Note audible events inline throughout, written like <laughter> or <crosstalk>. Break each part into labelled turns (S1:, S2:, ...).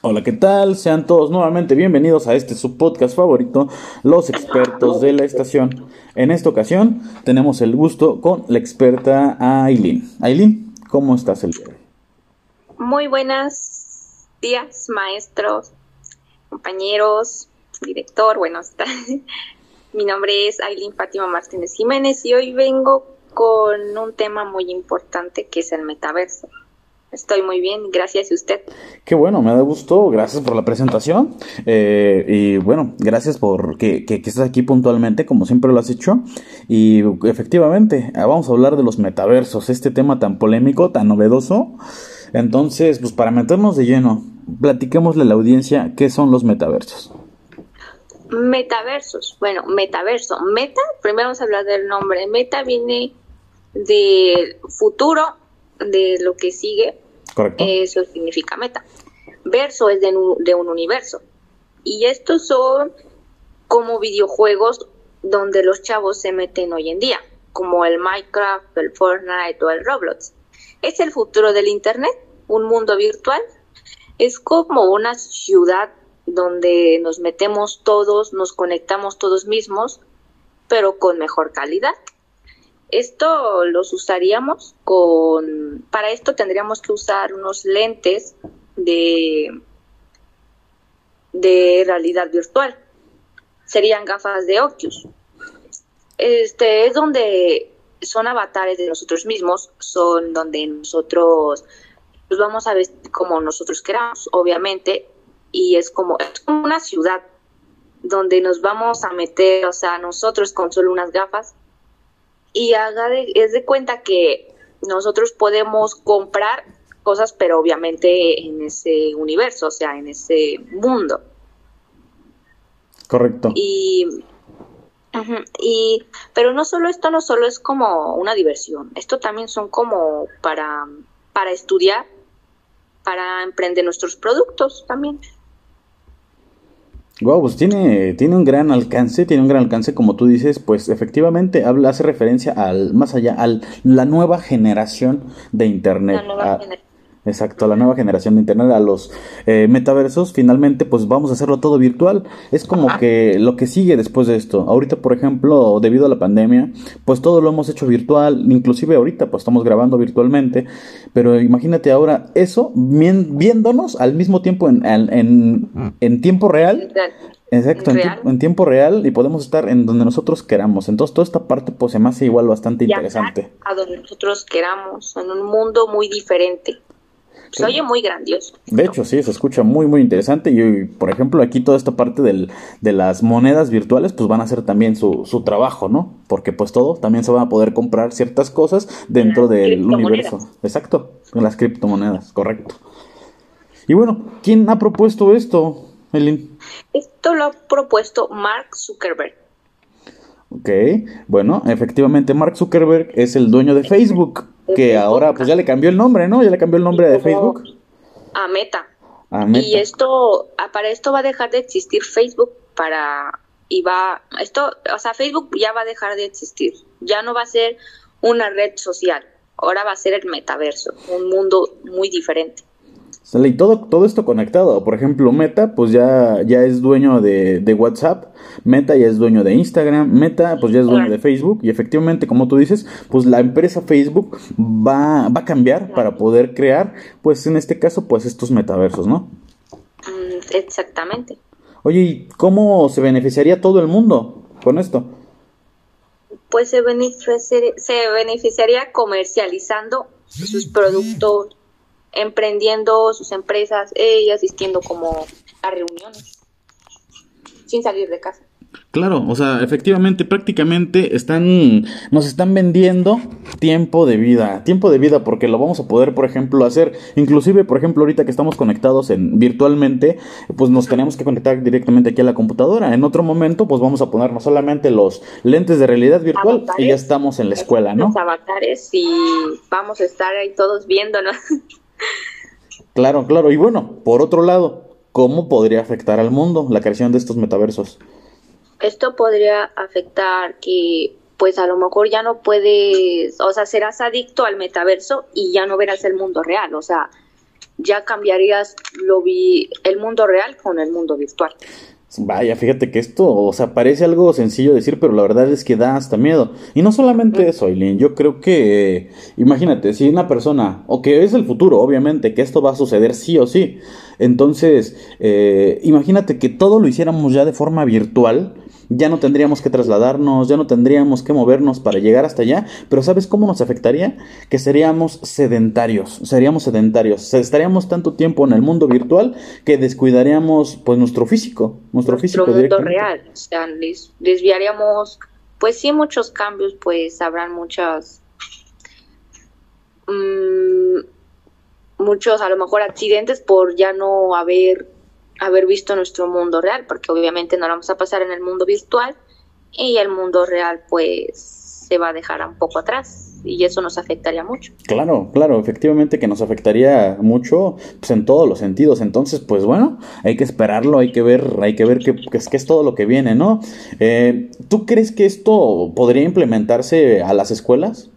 S1: Hola, ¿qué tal? Sean todos nuevamente bienvenidos a este su podcast favorito, Los expertos de la estación. En esta ocasión tenemos el gusto con la experta Aileen. Aileen, ¿cómo estás el día?
S2: Muy buenos días, maestros, compañeros, director, buenos Mi nombre es Aileen Fátima Martínez Jiménez y hoy vengo con un tema muy importante que es el metaverso. Estoy muy bien, gracias a usted.
S1: Qué bueno, me da gusto, gracias por la presentación eh, y bueno, gracias por que, que, estés aquí puntualmente como siempre lo has hecho y efectivamente vamos a hablar de los metaversos, este tema tan polémico, tan novedoso. Entonces, pues para meternos de lleno, platiquémosle a la audiencia qué son los metaversos.
S2: Metaversos, bueno, metaverso, meta, primero vamos a hablar del nombre, meta viene del futuro de lo que sigue,
S1: Correcto.
S2: eso significa meta. Verso es de, de un universo. Y estos son como videojuegos donde los chavos se meten hoy en día, como el Minecraft, el Fortnite o el Roblox. Es el futuro del Internet, un mundo virtual. Es como una ciudad donde nos metemos todos, nos conectamos todos mismos, pero con mejor calidad. Esto los usaríamos con, para esto tendríamos que usar unos lentes de, de realidad virtual. Serían gafas de Oculus. Este es donde son avatares de nosotros mismos, son donde nosotros nos vamos a vestir como nosotros queramos, obviamente, y es como, es como una ciudad donde nos vamos a meter, o sea, nosotros con solo unas gafas y haga de, es de cuenta que nosotros podemos comprar cosas, pero obviamente en ese universo, o sea, en ese mundo.
S1: Correcto.
S2: Y, y pero no solo esto, no solo es como una diversión, esto también son como para, para estudiar, para emprender nuestros productos también.
S1: Wow, pues tiene, tiene un gran alcance, tiene un gran alcance, como tú dices, pues efectivamente habla, hace referencia al, más allá, a la nueva generación de internet.
S2: La nueva generación
S1: Exacto, a la nueva generación de Internet, a los eh, metaversos, finalmente pues vamos a hacerlo todo virtual. Es como que lo que sigue después de esto. Ahorita, por ejemplo, debido a la pandemia, pues todo lo hemos hecho virtual, inclusive ahorita pues estamos grabando virtualmente, pero imagínate ahora eso viéndonos al mismo tiempo en, en, en tiempo real. Exacto, en, tiempo real y podemos estar en donde nosotros queramos. Entonces, toda esta parte pues se me hace igual bastante interesante.
S2: A donde nosotros queramos, en un mundo muy diferente. Se oye muy grandioso.
S1: De hecho, sí, se escucha muy, muy interesante. Y, por ejemplo, aquí toda esta parte del, de las monedas virtuales, pues van a hacer también su, su trabajo, ¿no? Porque pues todo, también se van a poder comprar ciertas cosas dentro del universo. Exacto, las criptomonedas, correcto. Y bueno, ¿quién ha propuesto esto, Elin?
S2: Esto lo ha propuesto Mark Zuckerberg.
S1: Ok, bueno, efectivamente Mark Zuckerberg es el dueño de Facebook que ahora pues ya le cambió el nombre, ¿no? Ya le cambió el nombre de Facebook.
S2: A Meta. Y esto, ah, para esto va a dejar de existir Facebook para y va esto, o sea, Facebook ya va a dejar de existir. Ya no va a ser una red social. Ahora va a ser el metaverso, un mundo muy diferente.
S1: Y todo, todo esto conectado. Por ejemplo, Meta, pues ya, ya es dueño de, de, WhatsApp, Meta ya es dueño de Instagram, Meta, pues ya es dueño de Facebook. Y efectivamente, como tú dices, pues la empresa Facebook va, va a cambiar para poder crear, pues en este caso, pues estos metaversos, ¿no?
S2: Mm, exactamente.
S1: Oye, ¿y cómo se beneficiaría todo el mundo con esto?
S2: Pues se, beneficiaría, se beneficiaría comercializando sus productos emprendiendo sus empresas y asistiendo como a reuniones sin salir de casa.
S1: Claro, o sea, efectivamente, prácticamente están, nos están vendiendo tiempo de vida, tiempo de vida, porque lo vamos a poder, por ejemplo, hacer, inclusive, por ejemplo, ahorita que estamos conectados en virtualmente, pues nos tenemos que conectar directamente aquí a la computadora. En otro momento, pues vamos a poner no solamente los lentes de realidad virtual y ya estamos en la escuela, ¿no?
S2: Los avatares y vamos a estar ahí todos viéndonos. <laughs>
S1: Claro, claro. Y bueno, por otro lado, ¿cómo podría afectar al mundo la creación de estos metaversos?
S2: Esto podría afectar que pues a lo mejor ya no puedes, o sea, serás adicto al metaverso y ya no verás el mundo real, o sea, ya cambiarías lo vi el mundo real con el mundo virtual.
S1: Vaya, fíjate que esto, o sea, parece algo sencillo decir, pero la verdad es que da hasta miedo. Y no solamente eso, Aileen, yo creo que, imagínate, si una persona, o que es el futuro, obviamente, que esto va a suceder sí o sí. Entonces, eh, imagínate que todo lo hiciéramos ya de forma virtual, ya no tendríamos que trasladarnos, ya no tendríamos que movernos para llegar hasta allá, pero ¿sabes cómo nos afectaría? Que seríamos sedentarios, seríamos sedentarios, estaríamos tanto tiempo en el mundo virtual que descuidaríamos pues nuestro físico, nuestro, nuestro físico
S2: mundo real, o sea, desviaríamos, pues sí muchos cambios, pues habrán muchas mmm, muchos a lo mejor accidentes por ya no haber haber visto nuestro mundo real, porque obviamente no lo vamos a pasar en el mundo virtual y el mundo real pues se va a dejar un poco atrás y eso nos afectaría mucho.
S1: Claro, claro, efectivamente que nos afectaría mucho pues en todos los sentidos. Entonces, pues bueno, hay que esperarlo, hay que ver, hay que ver qué, es, qué es todo lo que viene, ¿no? Eh, ¿Tú crees que esto podría implementarse a las escuelas?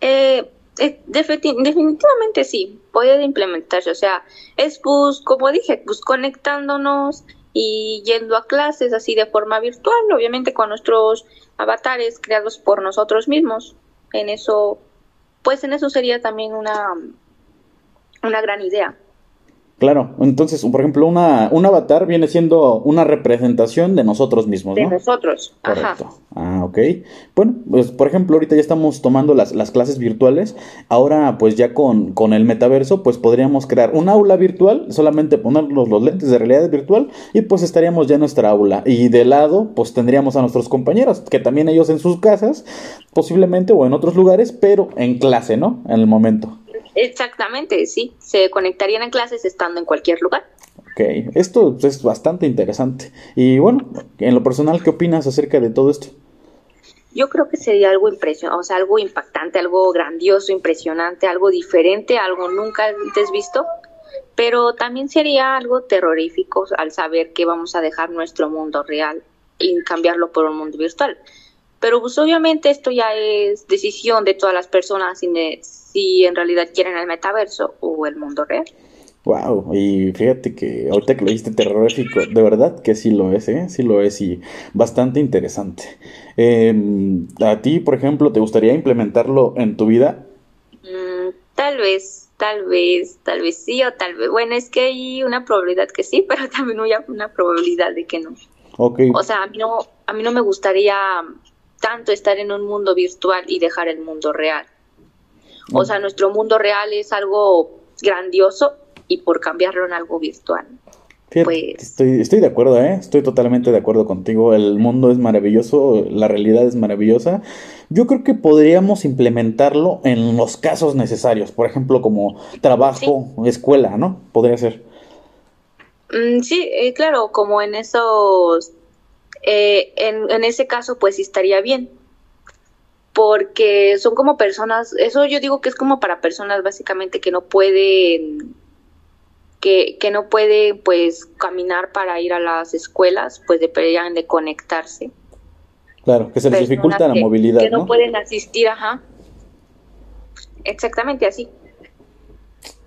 S2: Eh, eh, definitivamente sí, puede implementarse. O sea, es pues, como dije, pues conectándonos y yendo a clases así de forma virtual, obviamente con nuestros avatares creados por nosotros mismos. En eso, pues en eso sería también una, una gran idea.
S1: Claro, entonces, por ejemplo, una, un avatar viene siendo una representación de nosotros mismos,
S2: ¿no? De nosotros, ajá.
S1: Ah, ok. Bueno, pues por ejemplo, ahorita ya estamos tomando las, las clases virtuales. Ahora, pues ya con, con, el metaverso, pues podríamos crear un aula virtual, solamente ponernos los lentes de realidad virtual y pues estaríamos ya en nuestra aula. Y de lado, pues tendríamos a nuestros compañeros, que también ellos en sus casas, posiblemente o en otros lugares, pero en clase, ¿no? En el momento.
S2: Exactamente, sí. Se conectarían en clases estando en cualquier lugar.
S1: Ok, esto es bastante interesante. Y bueno, en lo personal, ¿qué opinas acerca de todo esto?
S2: Yo creo que sería algo impresionante, o sea, algo impactante, algo grandioso, impresionante, algo diferente, algo nunca antes visto, pero también sería algo terrorífico al saber que vamos a dejar nuestro mundo real y cambiarlo por un mundo virtual. Pero pues obviamente esto ya es decisión de todas las personas de, si en realidad quieren el metaverso o el mundo real.
S1: Wow, y fíjate que ahorita que lo dijiste terrorífico, de verdad que sí lo es, ¿eh? Sí lo es y bastante interesante. Em, ¿A ti, por ejemplo, te gustaría implementarlo en tu vida?
S2: Mm, tal vez, tal vez, tal vez sí o tal vez. Bueno, es que hay una probabilidad que sí, <laughs> pero también hay una probabilidad de que no.
S1: Okay.
S2: O sea, a mí no, a mí no me gustaría tanto estar en un mundo virtual y dejar el mundo real. O sea, nuestro mundo real es algo grandioso y por cambiarlo en algo virtual.
S1: pues... estoy, estoy de acuerdo, ¿eh? estoy totalmente de acuerdo contigo. El mundo es maravilloso, la realidad es maravillosa. Yo creo que podríamos implementarlo en los casos necesarios, por ejemplo, como trabajo, escuela, ¿no? Podría ser.
S2: Mm, sí, eh, claro, como en esos, eh, en, en ese caso, pues estaría bien porque son como personas, eso yo digo que es como para personas básicamente que no pueden, que, que no pueden pues caminar para ir a las escuelas, pues deberían de conectarse.
S1: Claro, que se les dificulta la movilidad.
S2: Que no, pueden asistir, ajá. Exactamente así.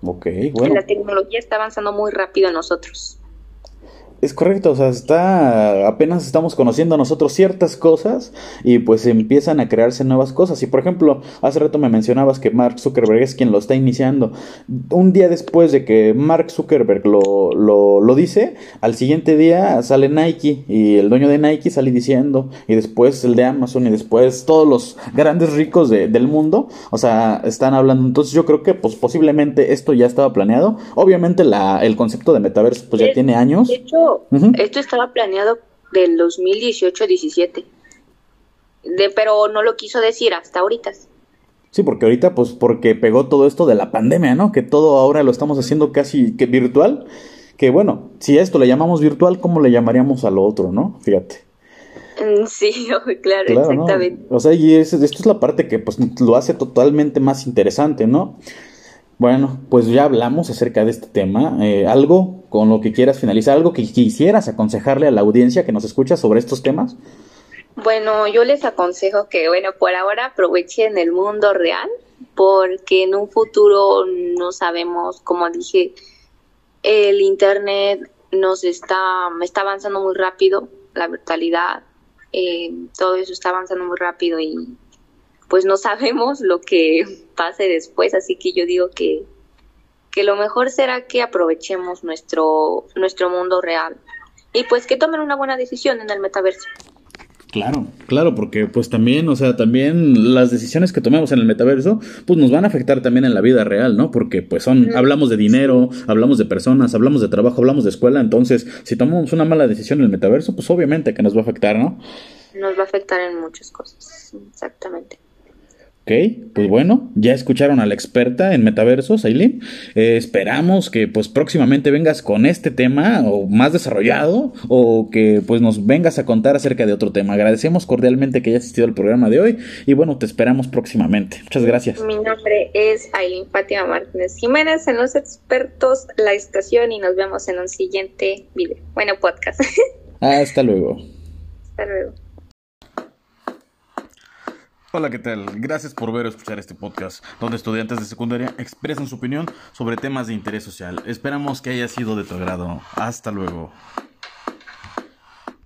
S1: Ok, bueno.
S2: La tecnología está avanzando muy rápido en nosotros.
S1: Es correcto, o sea, está apenas estamos conociendo a nosotros ciertas cosas y pues empiezan a crearse nuevas cosas. Y por ejemplo, hace rato me mencionabas que Mark Zuckerberg es quien lo está iniciando. Un día después de que Mark Zuckerberg lo, lo, lo dice, al siguiente día sale Nike y el dueño de Nike sale diciendo, y después el de Amazon y después todos los grandes ricos del mundo, o sea, están hablando. Entonces yo creo que pues posiblemente esto ya estaba planeado. Obviamente la, el concepto de metaverso pues ya tiene años.
S2: De hecho, esto estaba planeado del 2018-17, de, pero no lo quiso decir hasta ahorita.
S1: Sí, porque ahorita, pues, porque pegó todo esto de la pandemia, ¿no? Que todo ahora lo estamos haciendo casi que virtual. Que bueno, si a esto le llamamos virtual, ¿cómo le llamaríamos a lo otro, no? Fíjate.
S2: Mm, <laughs> sí, <laughs> claro, exactamente.
S1: O sea, y esto es la parte que pues lo hace totalmente más interesante, ¿no? Bueno, pues ya hablamos acerca de este tema. Eh, ¿Algo con lo que quieras finalizar? ¿Algo que quisieras aconsejarle a la audiencia que nos escucha sobre estos temas?
S2: Bueno, yo les aconsejo que, bueno, por ahora aprovechen el mundo real, porque en un futuro no sabemos, como dije, el Internet nos está, está avanzando muy rápido, la virtualidad, eh, todo eso está avanzando muy rápido y pues no sabemos lo que pase después, así que yo digo que, que lo mejor será que aprovechemos nuestro, nuestro mundo real y pues que tomen una buena decisión en el metaverso.
S1: Claro, claro, porque pues también, o sea, también las decisiones que tomemos en el metaverso, pues nos van a afectar también en la vida real, ¿no? Porque pues son, hablamos de dinero, hablamos de personas, hablamos de trabajo, hablamos de escuela, entonces si tomamos una mala decisión en el metaverso, pues obviamente que nos va a afectar, ¿no?
S2: Nos va a afectar en muchas cosas, exactamente.
S1: Ok, pues bueno, ya escucharon a la experta en metaversos, Aileen. Eh, esperamos que pues próximamente vengas con este tema o más desarrollado o que pues nos vengas a contar acerca de otro tema. Agradecemos cordialmente que hayas asistido al programa de hoy y bueno, te esperamos próximamente. Muchas gracias.
S2: Mi nombre es Aileen Fátima Martínez Jiménez en Los Expertos La Estación y nos vemos en un siguiente video. Bueno, podcast. <laughs>
S1: Hasta luego.
S2: Hasta luego.
S1: Hola, ¿qué tal? Gracias por ver o escuchar este podcast, donde estudiantes de secundaria expresan su opinión sobre temas de interés social. Esperamos que haya sido de tu agrado. Hasta luego.